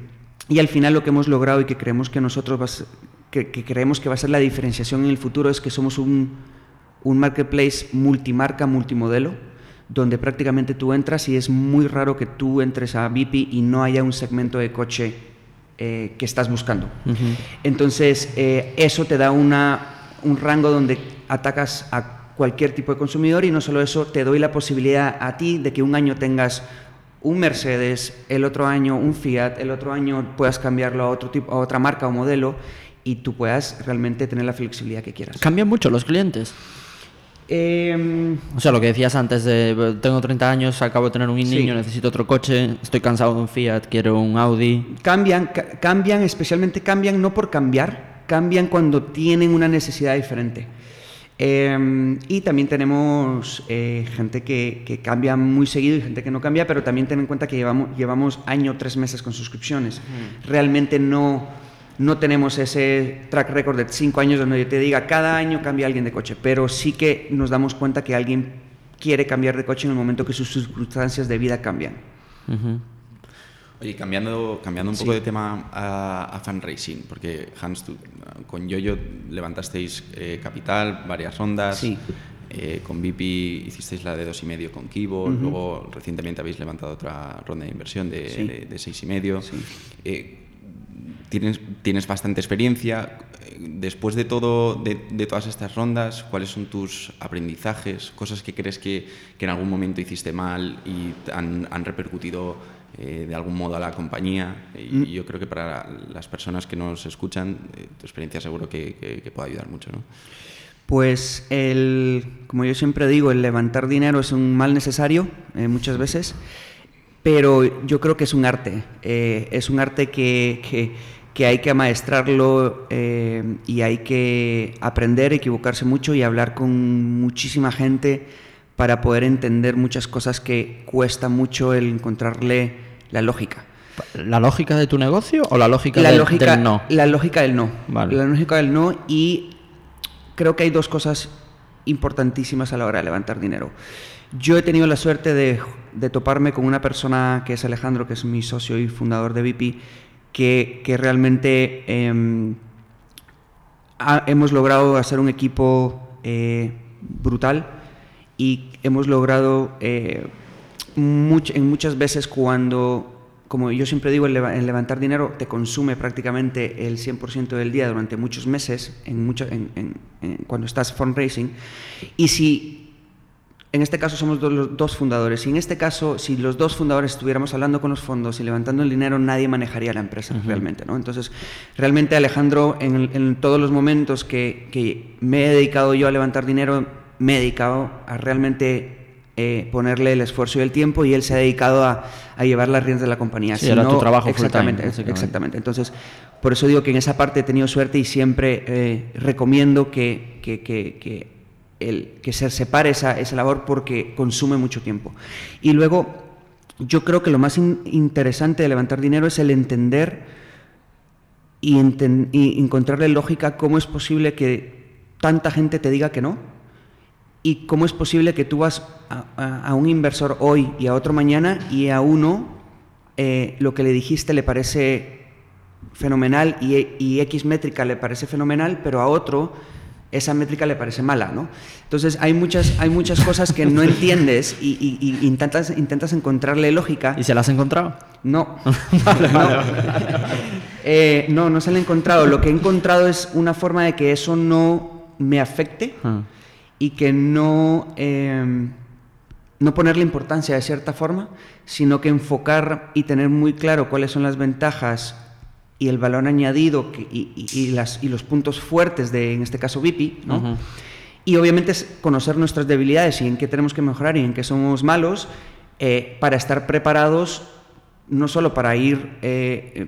y al final lo que hemos logrado y que creemos que nosotros que, creemos que va a ser la diferenciación en el futuro es que somos un, un marketplace multimarca, multimodelo donde prácticamente tú entras y es muy raro que tú entres a VIP y no haya un segmento de coche eh, que estás buscando. Entonces, eh, eso te da una, un rango donde atacas a cualquier tipo de consumidor y no solo eso, te doy la posibilidad a ti de que un año tengas un Mercedes, el otro año un Fiat, el otro año puedas cambiarlo a, otro tipo, a otra marca o modelo y tú puedas realmente tener la flexibilidad que quieras. ¿Cambian mucho los clientes? Em, o sea, lo que decías antes de tengo 30 años, acabo de tener un niño, necesito otro coche, estoy cansado de un Fiat, quiero un Audi. Cambian, cambian, especialmente cambian no por cambiar, cambian cuando tienen una necesidad diferente. Em, y también tenemos eh, gente que, cambia muy seguido y gente que no cambia, pero también ten en cuenta que llevamos, llevamos año, tres meses con suscripciones. Realmente no no tenemos ese track record de cinco años donde yo te diga cada año cambia alguien de coche, pero sí que nos damos cuenta que alguien quiere cambiar de coche en el momento que sus circunstancias de vida cambian. Oye, cambiando, cambiando un poco de tema a, fundraising, porque Hans, tú, con Yoyo levantasteis eh, capital, varias rondas. Sí. Eh, con VIP hicisteis la de dos y medio con Kibo, luego recientemente habéis levantado otra ronda de inversión de, de, seis y medio. Sí. Eh, tienes, tienes bastante experiencia. Después de, todo, de, todas estas rondas, ¿cuáles son tus aprendizajes, cosas que crees que, que en algún momento hiciste mal y han, han repercutido eh, de algún modo a la compañía? Y mm. yo creo que para las personas que nos escuchan, eh, tu experiencia seguro que, que, puede ayudar mucho. ¿no? Pues, el, como yo siempre digo, el levantar dinero es un mal necesario eh, muchas veces, pero yo creo que es un arte. es un arte que que hay que amaestrarlo eh, y hay que aprender, equivocarse mucho y hablar con muchísima gente para poder entender muchas cosas que cuesta mucho el encontrarle la lógica. ¿La lógica de tu negocio o la lógica, del, no? La lógica del no. La lógica del no y creo que hay dos cosas importantísimas a la hora de levantar dinero. Yo he tenido la suerte de, de toparme con una persona que es Alejandro, que es mi socio y fundador de VP, que, realmente em, hemos logrado hacer un equipo eh, brutal y hemos logrado eh, en muchas veces cuando como yo siempre digo, el, levantar dinero te consume prácticamente el 100% del día durante muchos meses, en mucho, en, cuando estás fundraising. Y si en este caso somos los dos fundadores. Y en este caso, si los dos fundadores estuviéramos hablando con los fondos y levantando el dinero, nadie manejaría la empresa realmente. ¿no? Entonces, realmente Alejandro, en, todos los momentos que, que, me he dedicado yo a levantar dinero, me he dedicado a realmente eh, ponerle el esfuerzo y el tiempo y él se ha dedicado a, a llevar las riendas de la compañía. Sí, era tu trabajo exactamente, exactamente. Entonces, por eso digo que en esa parte he tenido suerte y siempre eh, recomiendo que, que, que el, que se separe esa, esa labor porque consume mucho tiempo. Y luego, yo creo que lo más interesante de levantar dinero es el entender y, encontrarle lógica cómo es posible que tanta gente te diga que no y cómo es posible que tú vas a, un inversor hoy y a otro mañana y a uno eh, lo que le dijiste le parece fenomenal y, y X métrica le parece fenomenal, pero a otro esa métrica le parece mala, ¿no? Entonces hay muchas, hay muchas cosas que no *laughs* entiendes y, intentas, intentas encontrarle lógica. ¿Y se las has encontrado? No. *laughs* *laughs* Eh, no. no, se la he encontrado. Lo que he encontrado es una forma de que eso no me afecte ah. Y que no, em, no ponerle importancia de cierta forma, sino que enfocar y tener muy claro cuáles son las ventajas y el valor añadido y, las, y los puntos fuertes de, en este caso, VIP, ¿no? Y obviamente es conocer nuestras debilidades y en qué tenemos que mejorar y en qué somos malos eh, para estar preparados no solo para ir eh,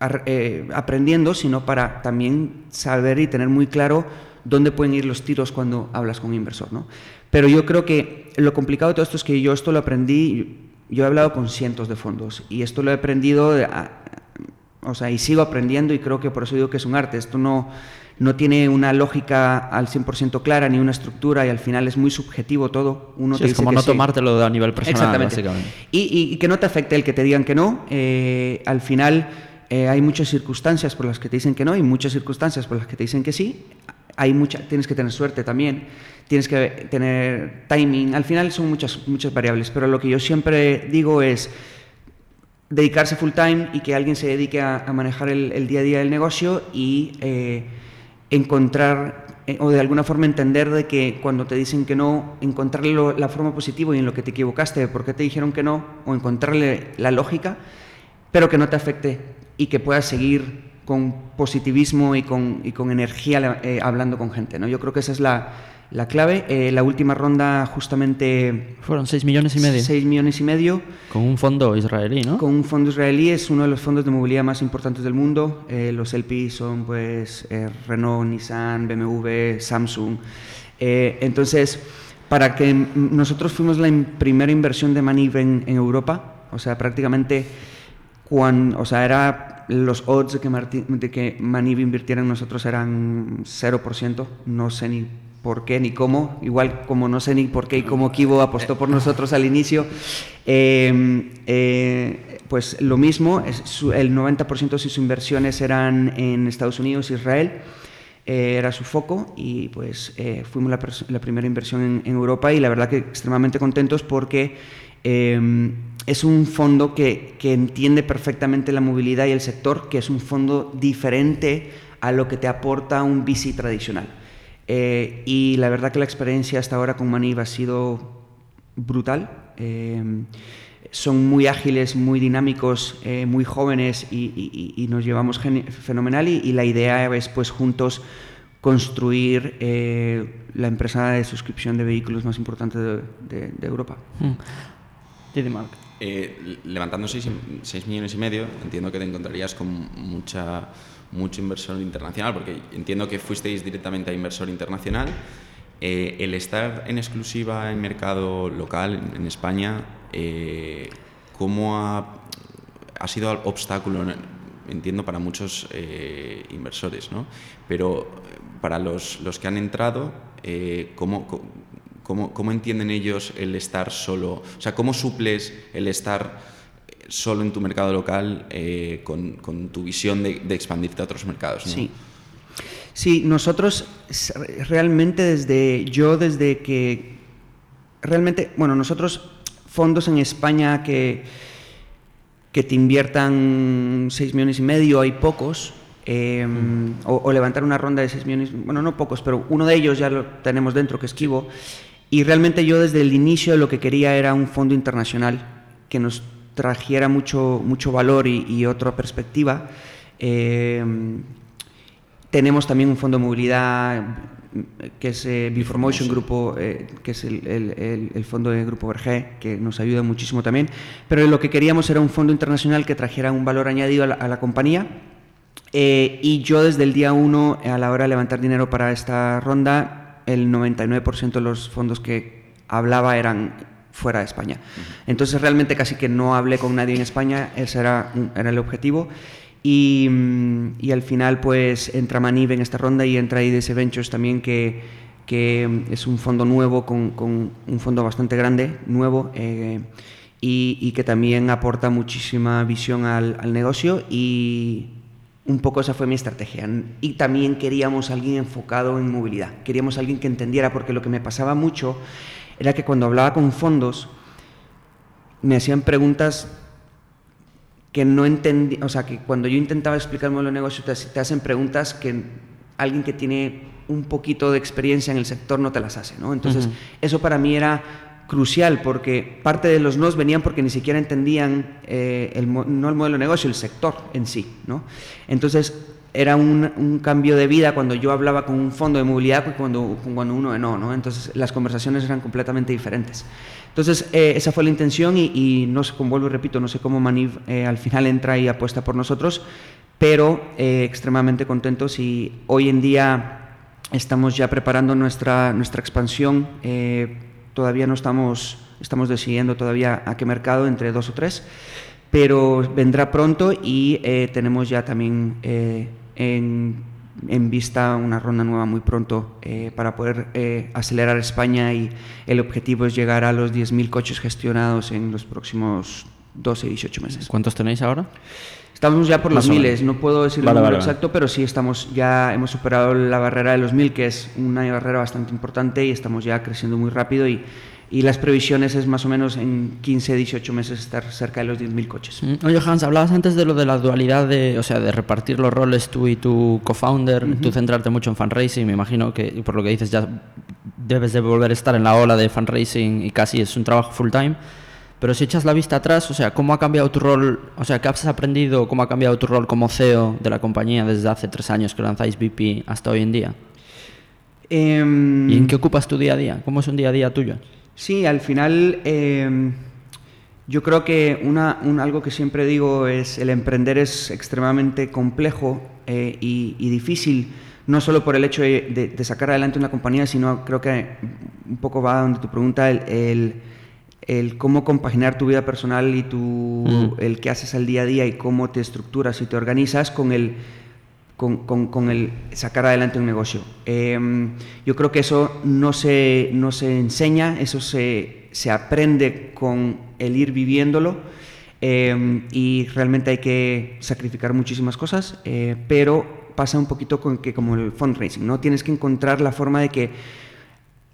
eh, aprendiendo, sino para también saber y tener muy claro dónde pueden ir los tiros cuando hablas con un inversor, ¿no? Pero yo creo que lo complicado de todo esto es que yo esto lo aprendí, yo he hablado con cientos de fondos y esto lo he aprendido o sea, y sigo aprendiendo y creo que por eso digo que es un arte. Esto no, no tiene una lógica al 100% clara ni una estructura y al final es muy subjetivo todo. Uno es como no tomártelo a nivel personal, Exactamente. Y, que no te afecte el que te digan que no. Eh, al final eh, hay muchas circunstancias por las que te dicen que no y muchas circunstancias por las que te dicen que sí. Hay mucha, tienes que tener suerte también, tienes que tener timing. Al final son muchas, muchas variables, pero lo que yo siempre digo es dedicarse full time y que alguien se dedique a, manejar el, día a día del negocio y eh, encontrar eh, o de alguna forma entender de que cuando te dicen que no, encontrarle la forma positiva y en lo que te equivocaste, por qué te dijeron que no, o encontrarle la lógica, pero que no te afecte y que puedas seguir con positivismo y con, y con energía eh, hablando con gente. ¿no? Yo creo que esa es la, la clave. Eh, la última ronda justamente... Fueron 6 millones y medio. 6 millones y medio. Con un fondo israelí, ¿no? Con un fondo israelí, es uno de los fondos de movilidad más importantes del mundo. Eh, los LP son pues eh, Renault, Nissan, BMW, Samsung. entonces, para que nosotros fuimos la primera inversión de Maniv en, Europa, o sea, prácticamente cuando, o sea, era los odds que, de que Maniv invirtiera en nosotros eran 0%, no sé ni por qué ni cómo, igual como no sé ni por qué y cómo Kibo apostó por nosotros al inicio, em, eh, pues lo mismo, el 90% de sus inversiones eran en Estados Unidos, Israel, eh, era su foco y pues eh, fuimos la, primera inversión en, Europa y la verdad que extremadamente contentos porque em, es un fondo que, entiende perfectamente la movilidad y el sector, que es un fondo diferente a lo que te aporta un VC tradicional. Eh, y la verdad que la experiencia hasta ahora con Maniv ha sido brutal. Eh, son muy ágiles, muy dinámicos, eh, muy jóvenes y, nos llevamos fenomenal y, la idea es pues juntos construir la empresa de suscripción de vehículos más importante de, Europa. Hmm. levantando 6 millones y medio, entiendo que te encontrarías con mucha mucho inversor internacional, porque entiendo que fuisteis directamente a inversor internacional. Eh, el estar en exclusiva en mercado local, en, España, eh, ¿cómo ha, ha, sido obstáculo, entiendo, para muchos eh, inversores, ¿no? Pero para los, los que han entrado, ¿cómo, cómo, ¿cómo entienden ellos el estar solo? O sea, ¿cómo suples el estar solo en tu mercado local eh, con, tu visión de, expandirte a otros mercados. Sí. Sí, nosotros realmente desde, yo desde que, realmente, bueno, nosotros fondos en España que, que te inviertan 6 millones y medio, hay pocos. eh, o, o levantar una ronda de 6 millones, bueno, no pocos, pero uno de ellos ya lo tenemos dentro, que es Kibo. Y realmente yo desde el inicio lo que quería era un fondo internacional que nos trajera mucho, mucho valor y, y otra perspectiva. Eh, tenemos también un fondo de movilidad mm, que es eh, Biformotion Grupo, eh, que es el, el- el- el fondo de Grupo Vergé, que nos ayuda muchísimo también. Pero lo que queríamos era un fondo internacional que trajera un valor añadido a la, a la compañía. Eh, y yo desde el día uno, a la hora de levantar dinero para esta ronda, el 99% de los fondos que hablaba eran fuera de España. Entonces realmente casi que no hablé con nadie en España, ese era, era el objetivo. Y, mm, y al final pues entra Manib en esta ronda y entra IDS Ventures también que, que mm, es un fondo nuevo con, con un fondo bastante grande, nuevo, eh, y, y que también aporta muchísima visión al, al negocio y un poco esa fue mi estrategia. Y también queríamos alguien enfocado en movilidad, queríamos alguien que entendiera, porque lo que me pasaba mucho era que cuando hablaba con fondos me hacían preguntas que no entendí, o sea, que cuando yo intentaba explicar el modelo de negocio te, te hacen preguntas que alguien que tiene un poquito de experiencia en el sector no te las hace, ¿no? Entonces, eso para mí era crucial porque parte de los nos venían porque ni siquiera entendían eh, el, no el modelo de negocio, el sector en sí, ¿no? Entonces, era un, un cambio de vida cuando yo hablaba con un fondo de movilidad que cuando, cuando uno de no, ¿no? Entonces, las conversaciones eran completamente diferentes. Entonces, eh, esa fue la intención y, y no sé, como vuelvo y repito, no sé cómo Maniv eh, al final entra y apuesta por nosotros, pero eh, extremadamente contentos y hoy en día estamos ya preparando nuestra, nuestra expansión. Todavía no estamos, estamos decidiendo todavía a qué mercado, entre dos o tres, pero vendrá pronto y eh, tenemos ya también eh, en, en vista una ronda nueva muy pronto eh, para poder acelerar España y el objetivo es llegar a los 10.000 coches gestionados en los próximos 12 y 18 meses. ¿Cuántos tenéis ahora? Estamos ya por los miles, no puedo decir Vale, el número vale, vale. exacto, pero sí estamos ya hemos superado la barrera de los mil, que es una barrera bastante importante y estamos ya creciendo muy rápido y, y las previsiones es más o menos en 15, 18 meses estar cerca de los 10.000 coches. Mm, Oye, Hans, hablabas antes de lo de la dualidad de, o sea, de repartir los roles tú y tu co-founder, tú centrarte mucho en fundraising, me imagino que por lo que dices ya debes de volver a estar en la ola de fundraising y casi es un trabajo full time. Pero si echas la vista atrás, o sea, ¿cómo ha cambiado tu rol? O sea, ¿qué has aprendido? ¿Cómo ha cambiado tu rol como CEO de la compañía desde hace tres años que lanzáis VP hasta hoy en día? Em, ¿Y en qué ocupas tu día a día? ¿Cómo es un día a día tuyo? Sí, al final eh, yo creo que una, un- algo que siempre digo es el emprender es extremadamente complejo eh, y, y difícil, no solo por el hecho de, de- de sacar adelante una compañía, sino creo que un poco va donde tu pregunta, el, el- el cómo compaginar tu vida personal y tu, Mm. el que haces al día a día y cómo te estructuras y te organizas con el con, con- con el sacar adelante un negocio. Eh, yo creo que eso no se, no se enseña, eso se, se aprende con el ir viviéndolo eh, y realmente hay que sacrificar muchísimas cosas, eh, pero pasa un poquito con que como el fundraising, ¿no? Tienes que encontrar la forma de que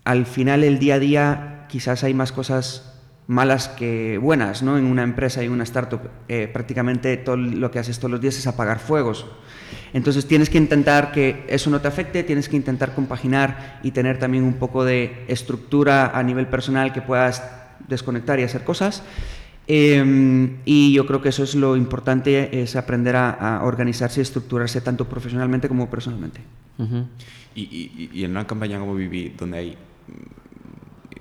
al final el día a día quizás hay más cosas malas que buenas, ¿no? En una empresa y una startup eh, prácticamente todo lo que haces todos los días es apagar fuegos. Entonces tienes que intentar que eso no te afecte, tienes que intentar compaginar y tener también un poco de estructura a nivel personal que puedas desconectar y hacer cosas. Eh, y yo creo que eso es lo importante, es aprender a, a organizarse y estructurarse tanto profesionalmente como personalmente. Y, y- y en una campaña como Vivi, donde hay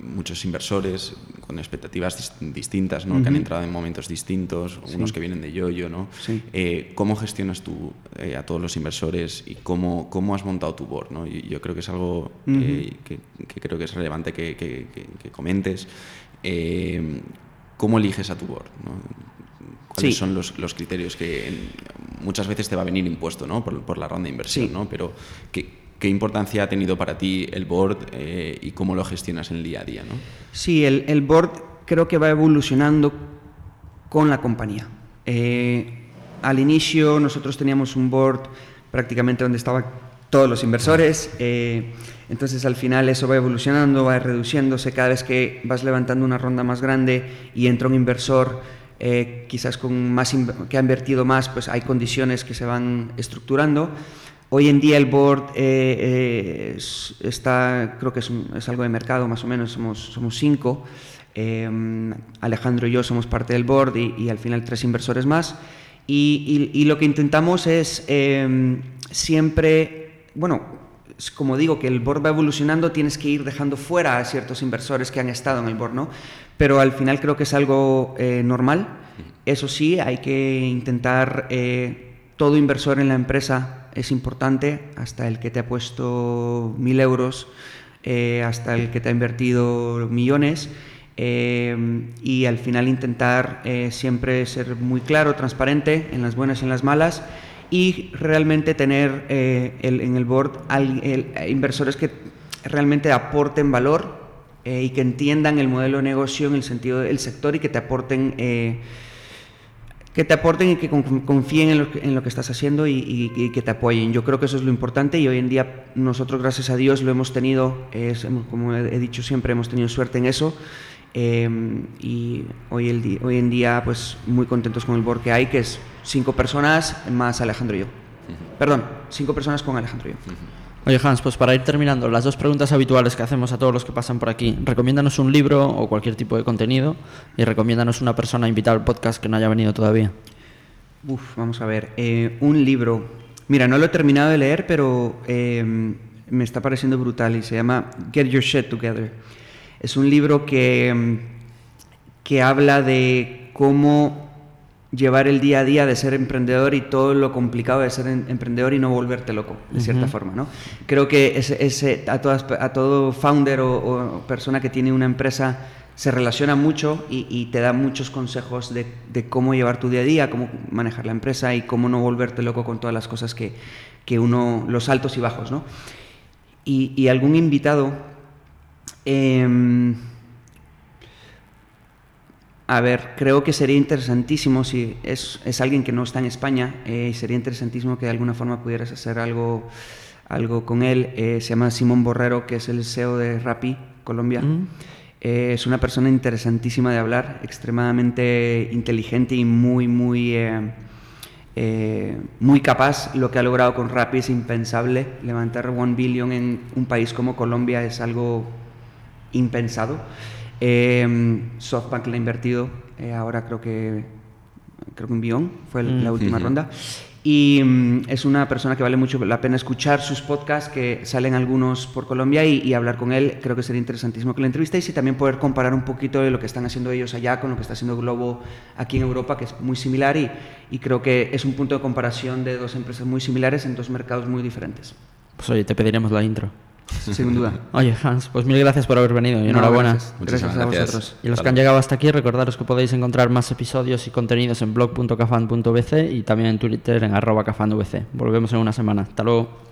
muchos inversores con expectativas dis- distintas, ¿no? que han entrado en momentos distintos, unos que vienen de yo-yo, ¿no? Sí. Eh, ¿Cómo gestionas tú eh, a todos los inversores y cómo, cómo has montado tu board? ¿no? Y yo creo que es algo eh, que, que creo que es relevante que, que- que- que comentes. Eh, ¿Cómo eliges a tu board? ¿no? ¿Cuáles Sí. son los, los criterios que en- muchas veces te va a venir impuesto ¿no? por, por la ronda de inversión? Sí. ¿no? Pero ¿qué, qué importancia ha tenido para ti el board eh, y cómo lo gestionas en el día a día? ¿no? Sí, el, el board creo que va evolucionando con la compañía. Eh, al inicio nosotros teníamos un board prácticamente donde estaban todos los inversores, eh, entonces al final eso va evolucionando, va reduciéndose cada vez que vas levantando una ronda más grande y entra un inversor, eh, quizás con más que ha invertido más, pues hay condiciones que se van estructurando. Hoy en día el board eh, está, creo que es, algo de mercado más o menos, somos, somos cinco. Alejandro y yo somos parte del board y, al final tres inversores más. Y, lo que intentamos es siempre, bueno, como digo, que el board va evolucionando, tienes que ir dejando fuera a ciertos inversores que han estado en el board, ¿no? Pero al final creo que es algo eh, normal. Eso sí, hay que intentar, eh, todo inversor en la empresa es importante, hasta el que te ha puesto mil euros, eh, hasta el que te ha invertido millones. y al final intentar siempre ser muy claro, transparente en las buenas y en las malas y realmente tener eh, en el board inversores que realmente aporten valor eh, y que entiendan el modelo de negocio en el sentido del sector y que te aporten eh, que te aporten y que confíen en lo, que, estás haciendo y, que te apoyen. Yo creo que eso es lo importante y hoy en día nosotros, gracias a Dios, lo hemos tenido, como he dicho siempre, hemos tenido suerte en eso Em, y hoy, el hoy en día, pues muy contentos con el board que hay, que es cinco personas más Alejandro y yo. Perdón, cinco personas con Alejandro y yo. Oye Hans, pues para ir terminando, las dos preguntas habituales que hacemos a todos los que pasan por aquí. Recomiéndanos un libro o cualquier tipo de contenido y recomiéndanos una persona invitada al podcast que no haya venido todavía. Uf, vamos a ver. Eh, un libro. Mira, no lo he terminado de leer, pero em, me está pareciendo brutal y se llama Get Your Shit Together es un libro que, que habla de cómo llevar el día a día de ser emprendedor y todo lo complicado de ser emprendedor y no volverte loco, de cierta forma. ¿no? Creo que ese, a, todas, a todo founder o, persona que tiene una empresa se relaciona mucho y, te da muchos consejos de, de, cómo llevar tu día a día, cómo manejar la empresa y cómo no volverte loco con todas las cosas que, que uno, los altos y bajos. ¿no? Y, y algún invitado Em, a ver, creo que sería interesantísimo si es, es alguien que no está en España, eh, sería interesantísimo que de alguna forma pudieras hacer algo, algo con él. Eh, se llama Simón Borrero, que es el CEO de Rappi, Colombia. Mm. Eh, es una persona interesantísima de hablar, extremadamente inteligente y muy, muy, muy capaz. Lo que ha logrado con Rappi es impensable. Levantar one billion en un país como Colombia es algo impensado. Eh, SoftBank le ha invertido, eh, ahora creo que creo que un billón fue la mm. última ronda. Y mm, es una persona que vale mucho la pena escuchar sus podcasts, que salen algunos por Colombia, y, hablar con él. Creo que sería interesantísimo que la entrevistéis y también poder comparar un poquito de lo que están haciendo ellos allá con lo que está haciendo Globo aquí en Europa, que es muy similar. Y, y creo que es un punto de comparación de dos empresas muy similares en dos mercados muy diferentes. Pues oye, te pediremos la intro. *laughs* Sin duda. Oye, Hans, pues mil gracias por haber venido y enhorabuena. Gracias, a vosotros. Y los que han llegado hasta aquí, recordaros que podéis encontrar más episodios y contenidos en blog.cafan.vc y también en Twitter en arroba cafandvc. Volvemos en una semana. Hasta luego.